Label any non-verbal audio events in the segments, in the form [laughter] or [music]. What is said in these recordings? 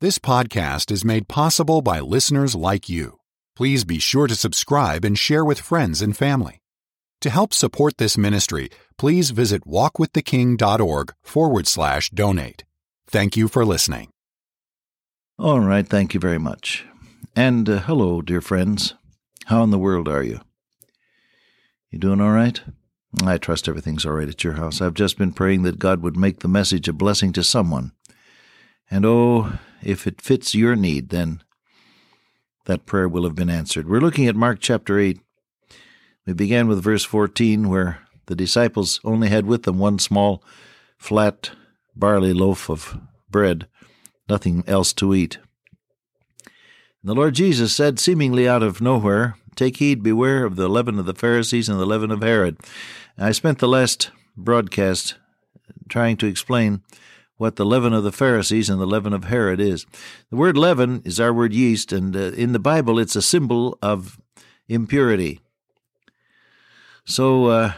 This podcast is made possible by listeners like you. Please be sure to subscribe and share with friends and family. To help support this ministry, please visit walkwiththeking.org forward slash donate. Thank you for listening. All right, thank you very much. And uh, hello, dear friends. How in the world are you? You doing all right? I trust everything's all right at your house. I've just been praying that God would make the message a blessing to someone. And oh, if it fits your need, then that prayer will have been answered. We're looking at Mark chapter 8. We began with verse 14, where the disciples only had with them one small, flat barley loaf of bread, nothing else to eat. And the Lord Jesus said, seemingly out of nowhere, Take heed, beware of the leaven of the Pharisees and the leaven of Herod. I spent the last broadcast trying to explain what the leaven of the Pharisees and the leaven of Herod is. The word leaven is our word yeast, and uh, in the Bible it's a symbol of impurity. So, uh,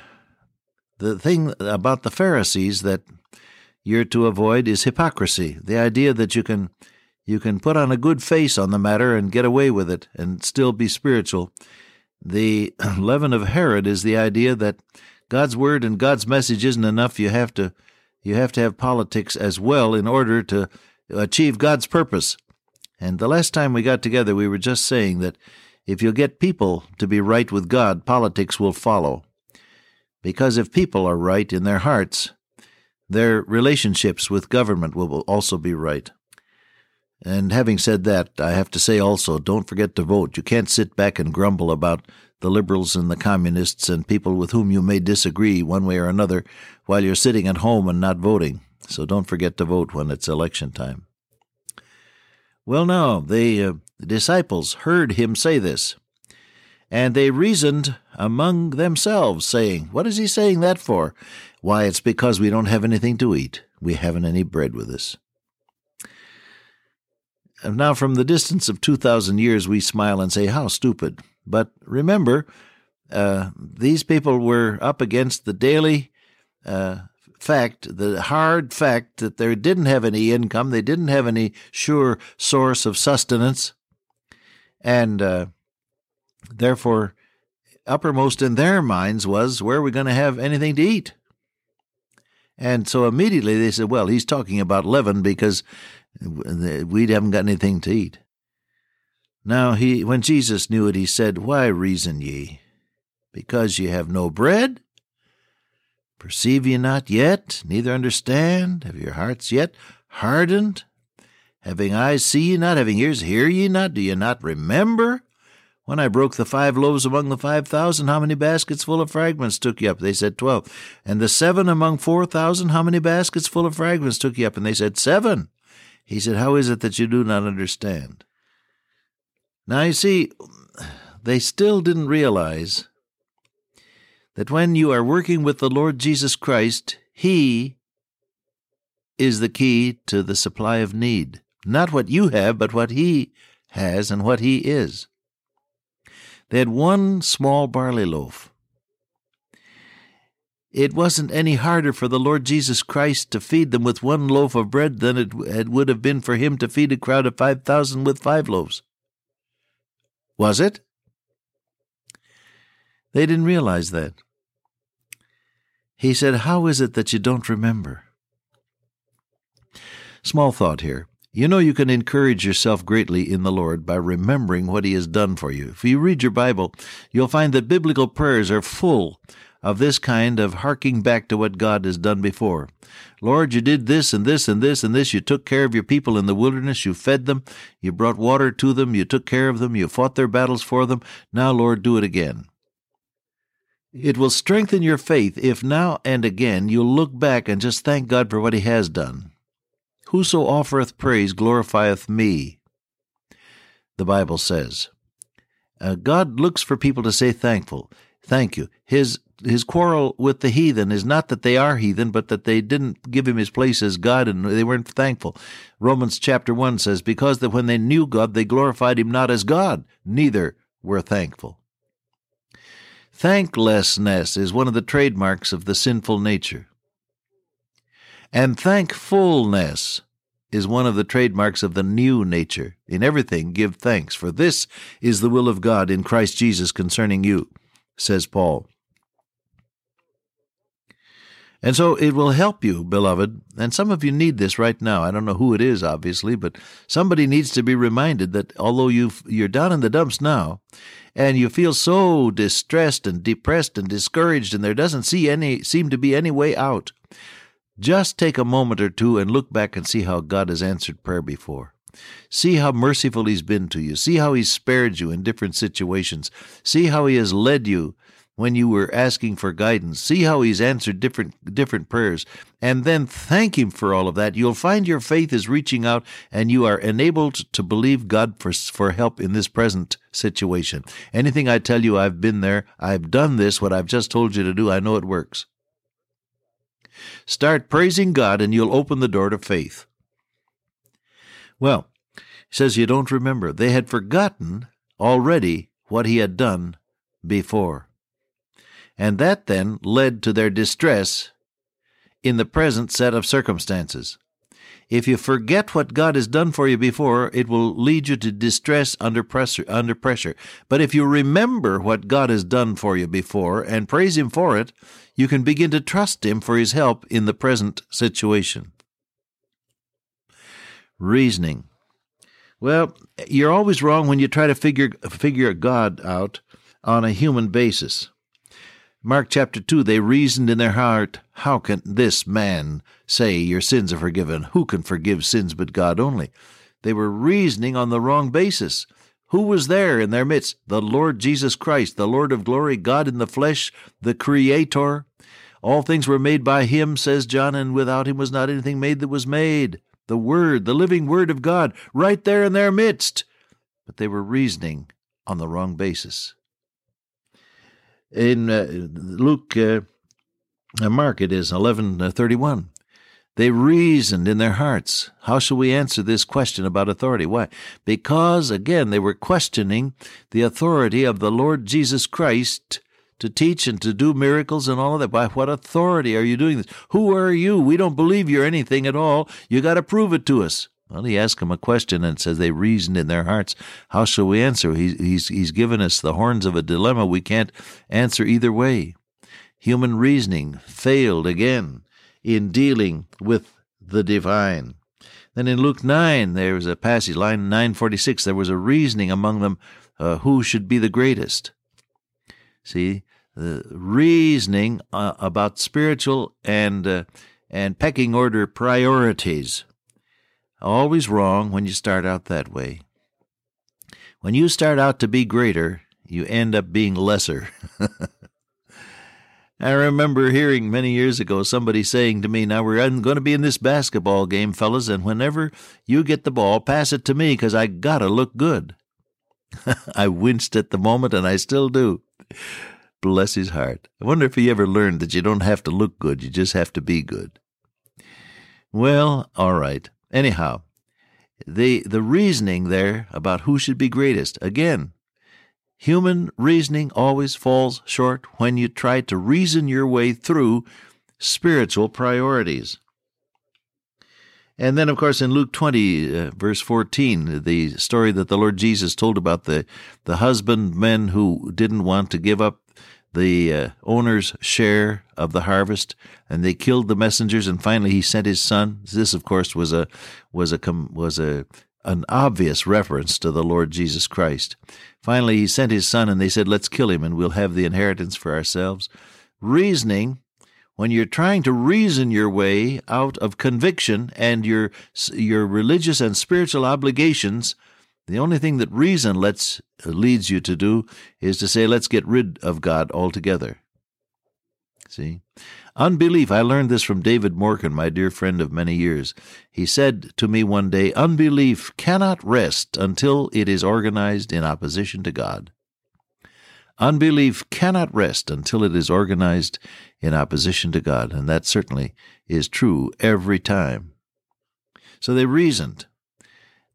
the thing about the Pharisees that you're to avoid is hypocrisy. The idea that you can you can put on a good face on the matter and get away with it and still be spiritual. The [clears throat] leaven of Herod is the idea that God's word and God's message isn't enough. You have to you have to have politics as well in order to achieve God's purpose. And the last time we got together, we were just saying that if you get people to be right with God, politics will follow. Because if people are right in their hearts, their relationships with government will also be right. And having said that, I have to say also, don't forget to vote. You can't sit back and grumble about the liberals and the communists and people with whom you may disagree one way or another while you're sitting at home and not voting. So don't forget to vote when it's election time. Well, now, the, uh, disciples heard him say this, and they reasoned among themselves, saying, What is he saying that for? Why, it's because we don't have anything to eat. We haven't any bread with us. Now, from the distance of 2,000 years, we smile and say, How stupid. But remember, uh, these people were up against the daily uh, fact, the hard fact that they didn't have any income, they didn't have any sure source of sustenance, and uh, therefore, uppermost in their minds was, Where are we going to have anything to eat? And so immediately they said, Well, he's talking about leaven because we haven't got anything to eat. Now he when Jesus knew it, he said, Why reason ye? Because ye have no bread? Perceive ye not yet, neither understand? Have your hearts yet hardened? Having eyes see ye not, having ears hear ye not, do ye not remember? When I broke the five loaves among the five thousand, how many baskets full of fragments took ye up? They said twelve. And the seven among four thousand, how many baskets full of fragments took ye up? And they said seven. He said, How is it that you do not understand? Now, you see, they still didn't realize that when you are working with the Lord Jesus Christ, He is the key to the supply of need. Not what you have, but what He has and what He is. They had one small barley loaf. It wasn't any harder for the Lord Jesus Christ to feed them with one loaf of bread than it would have been for him to feed a crowd of 5,000 with five loaves. Was it? They didn't realize that. He said, How is it that you don't remember? Small thought here. You know, you can encourage yourself greatly in the Lord by remembering what He has done for you. If you read your Bible, you'll find that biblical prayers are full of this kind of harking back to what God has done before. Lord, you did this and this and this and this. You took care of your people in the wilderness. You fed them. You brought water to them. You took care of them. You fought their battles for them. Now, Lord, do it again. It will strengthen your faith if now and again you'll look back and just thank God for what He has done. Whoso offereth praise glorifieth me, the Bible says. Uh, God looks for people to say thankful. Thank you. His his quarrel with the heathen is not that they are heathen, but that they didn't give him his place as God and they weren't thankful. Romans chapter 1 says, Because that when they knew God, they glorified him not as God, neither were thankful. Thanklessness is one of the trademarks of the sinful nature. And thankfulness is one of the trademarks of the new nature. In everything, give thanks, for this is the will of God in Christ Jesus concerning you, says Paul. And so it will help you, beloved. And some of you need this right now. I don't know who it is, obviously, but somebody needs to be reminded that although you you're down in the dumps now, and you feel so distressed and depressed and discouraged, and there doesn't see any seem to be any way out, just take a moment or two and look back and see how God has answered prayer before. See how merciful He's been to you. See how He's spared you in different situations. See how He has led you when you were asking for guidance. See how he's answered different different prayers and then thank him for all of that. You'll find your faith is reaching out and you are enabled to believe God for for help in this present situation. Anything I tell you I've been there, I've done this what I've just told you to do, I know it works. Start praising God and you'll open the door to faith. Well, he says you don't remember. They had forgotten already what he had done before and that then led to their distress in the present set of circumstances. If you forget what God has done for you before, it will lead you to distress under pressure, under pressure. But if you remember what God has done for you before and praise Him for it, you can begin to trust Him for His help in the present situation. Reasoning. Well, you're always wrong when you try to figure figure God out on a human basis. Mark chapter 2, they reasoned in their heart, How can this man say, Your sins are forgiven? Who can forgive sins but God only? They were reasoning on the wrong basis. Who was there in their midst? The Lord Jesus Christ, the Lord of glory, God in the flesh, the Creator. All things were made by Him, says John, and without Him was not anything made that was made. The Word, the living Word of God, right there in their midst. But they were reasoning on the wrong basis in uh, Luke, uh, uh Mark, it is eleven uh, thirty one. They reasoned in their hearts, How shall we answer this question about authority? Why? Because, again, they were questioning the authority of the Lord Jesus Christ to teach and to do miracles and all of that. By what authority are you doing this? Who are you? We don't believe you're anything at all. You got to prove it to us. Well, he asked them a question and says they reasoned in their hearts. How shall we answer? He, he's, he's given us the horns of a dilemma. We can't answer either way. Human reasoning failed again in dealing with the divine. Then in Luke 9, there was a passage, line 946, there was a reasoning among them uh, who should be the greatest. See, the reasoning uh, about spiritual and, uh, and pecking order priorities. Always wrong when you start out that way. When you start out to be greater, you end up being lesser. [laughs] I remember hearing many years ago somebody saying to me, Now we're going to be in this basketball game, fellas, and whenever you get the ball, pass it to me because I got to look good. [laughs] I winced at the moment, and I still do. Bless his heart. I wonder if he ever learned that you don't have to look good, you just have to be good. Well, all right. Anyhow, the the reasoning there about who should be greatest again human reasoning always falls short when you try to reason your way through spiritual priorities. And then of course in luke 20 uh, verse 14 the story that the lord jesus told about the the husbandmen who didn't want to give up the uh, owner's share of the harvest, and they killed the messengers. And finally, he sent his son. This, of course, was a was a was a an obvious reference to the Lord Jesus Christ. Finally, he sent his son, and they said, "Let's kill him, and we'll have the inheritance for ourselves." Reasoning. When you're trying to reason your way out of conviction and your your religious and spiritual obligations, the only thing that reason lets uh, leads you to do is to say, let's get rid of God altogether. See? Unbelief, I learned this from David Morgan, my dear friend of many years. He said to me one day, Unbelief cannot rest until it is organized in opposition to God. Unbelief cannot rest until it is organized in opposition to God, and that certainly is true every time. So they reasoned.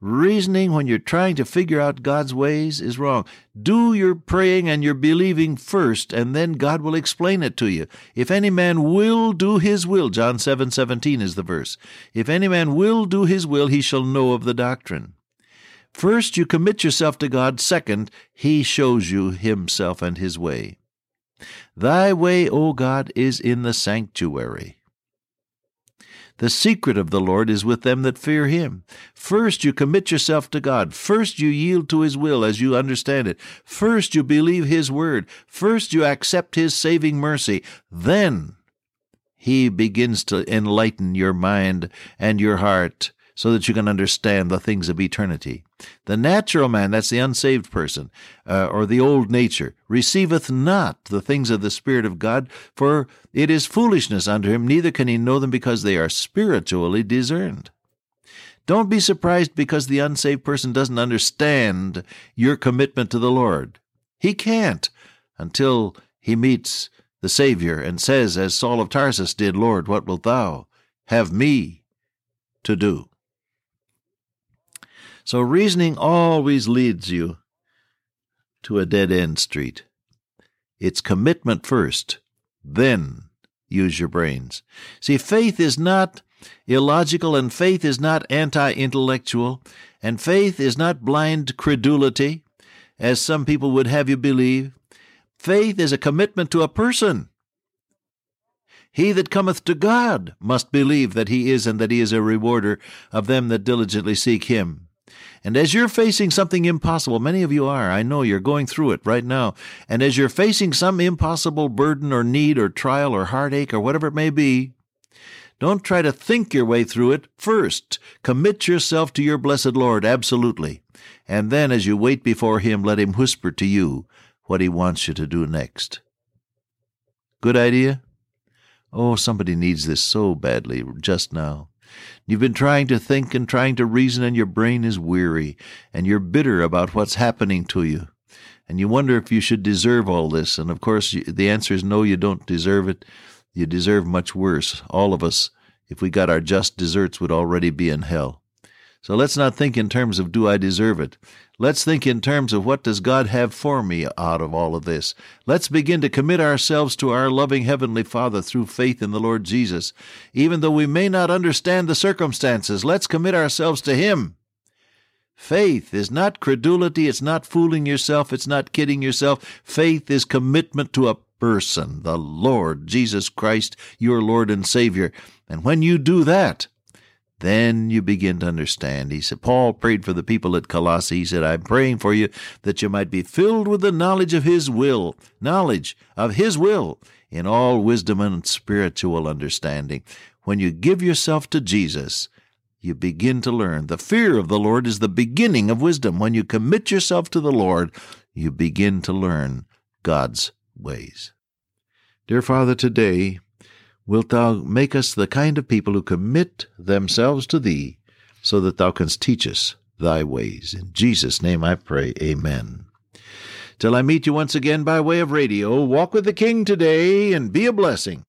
Reasoning when you're trying to figure out God's ways is wrong. Do your praying and your believing first, and then God will explain it to you. If any man will do his will, John seven seventeen is the verse. If any man will do his will, he shall know of the doctrine. First, you commit yourself to God. Second, he shows you himself and his way. Thy way, O God, is in the sanctuary. The secret of the Lord is with them that fear him. First, you commit yourself to God. First, you yield to his will as you understand it. First, you believe his word. First, you accept his saving mercy. Then, he begins to enlighten your mind and your heart so that you can understand the things of eternity. The natural man, that's the unsaved person, uh, or the old nature, receiveth not the things of the Spirit of God, for it is foolishness unto him, neither can he know them because they are spiritually discerned. Don't be surprised because the unsaved person doesn't understand your commitment to the Lord. He can't until he meets the Savior and says, as Saul of Tarsus did, Lord, what wilt thou have me to do? So reasoning always leads you to a dead end street. It's commitment first, then use your brains. See, faith is not illogical, and faith is not anti intellectual, and faith is not blind credulity, as some people would have you believe. Faith is a commitment to a person. He that cometh to God must believe that he is, and that he is a rewarder of them that diligently seek him. And as you're facing something impossible, many of you are, I know you're going through it right now. And as you're facing some impossible burden or need or trial or heartache or whatever it may be, don't try to think your way through it. First, commit yourself to your blessed Lord, absolutely. And then, as you wait before Him, let Him whisper to you what He wants you to do next. Good idea? Oh, somebody needs this so badly just now. You've been trying to think and trying to reason, and your brain is weary, and you're bitter about what's happening to you. And you wonder if you should deserve all this. And of course, the answer is no, you don't deserve it. You deserve much worse. All of us, if we got our just deserts, would already be in hell. So let's not think in terms of do I deserve it. Let's think in terms of what does God have for me out of all of this. Let's begin to commit ourselves to our loving Heavenly Father through faith in the Lord Jesus. Even though we may not understand the circumstances, let's commit ourselves to Him. Faith is not credulity, it's not fooling yourself, it's not kidding yourself. Faith is commitment to a person, the Lord Jesus Christ, your Lord and Savior. And when you do that, then you begin to understand. He said, Paul prayed for the people at Colossae. He said, I'm praying for you that you might be filled with the knowledge of His will, knowledge of His will in all wisdom and spiritual understanding. When you give yourself to Jesus, you begin to learn. The fear of the Lord is the beginning of wisdom. When you commit yourself to the Lord, you begin to learn God's ways. Dear Father, today wilt thou make us the kind of people who commit themselves to thee, so that thou canst teach us thy ways. In Jesus' name I pray, Amen. Till I meet you once again by way of radio, walk with the King today and be a blessing.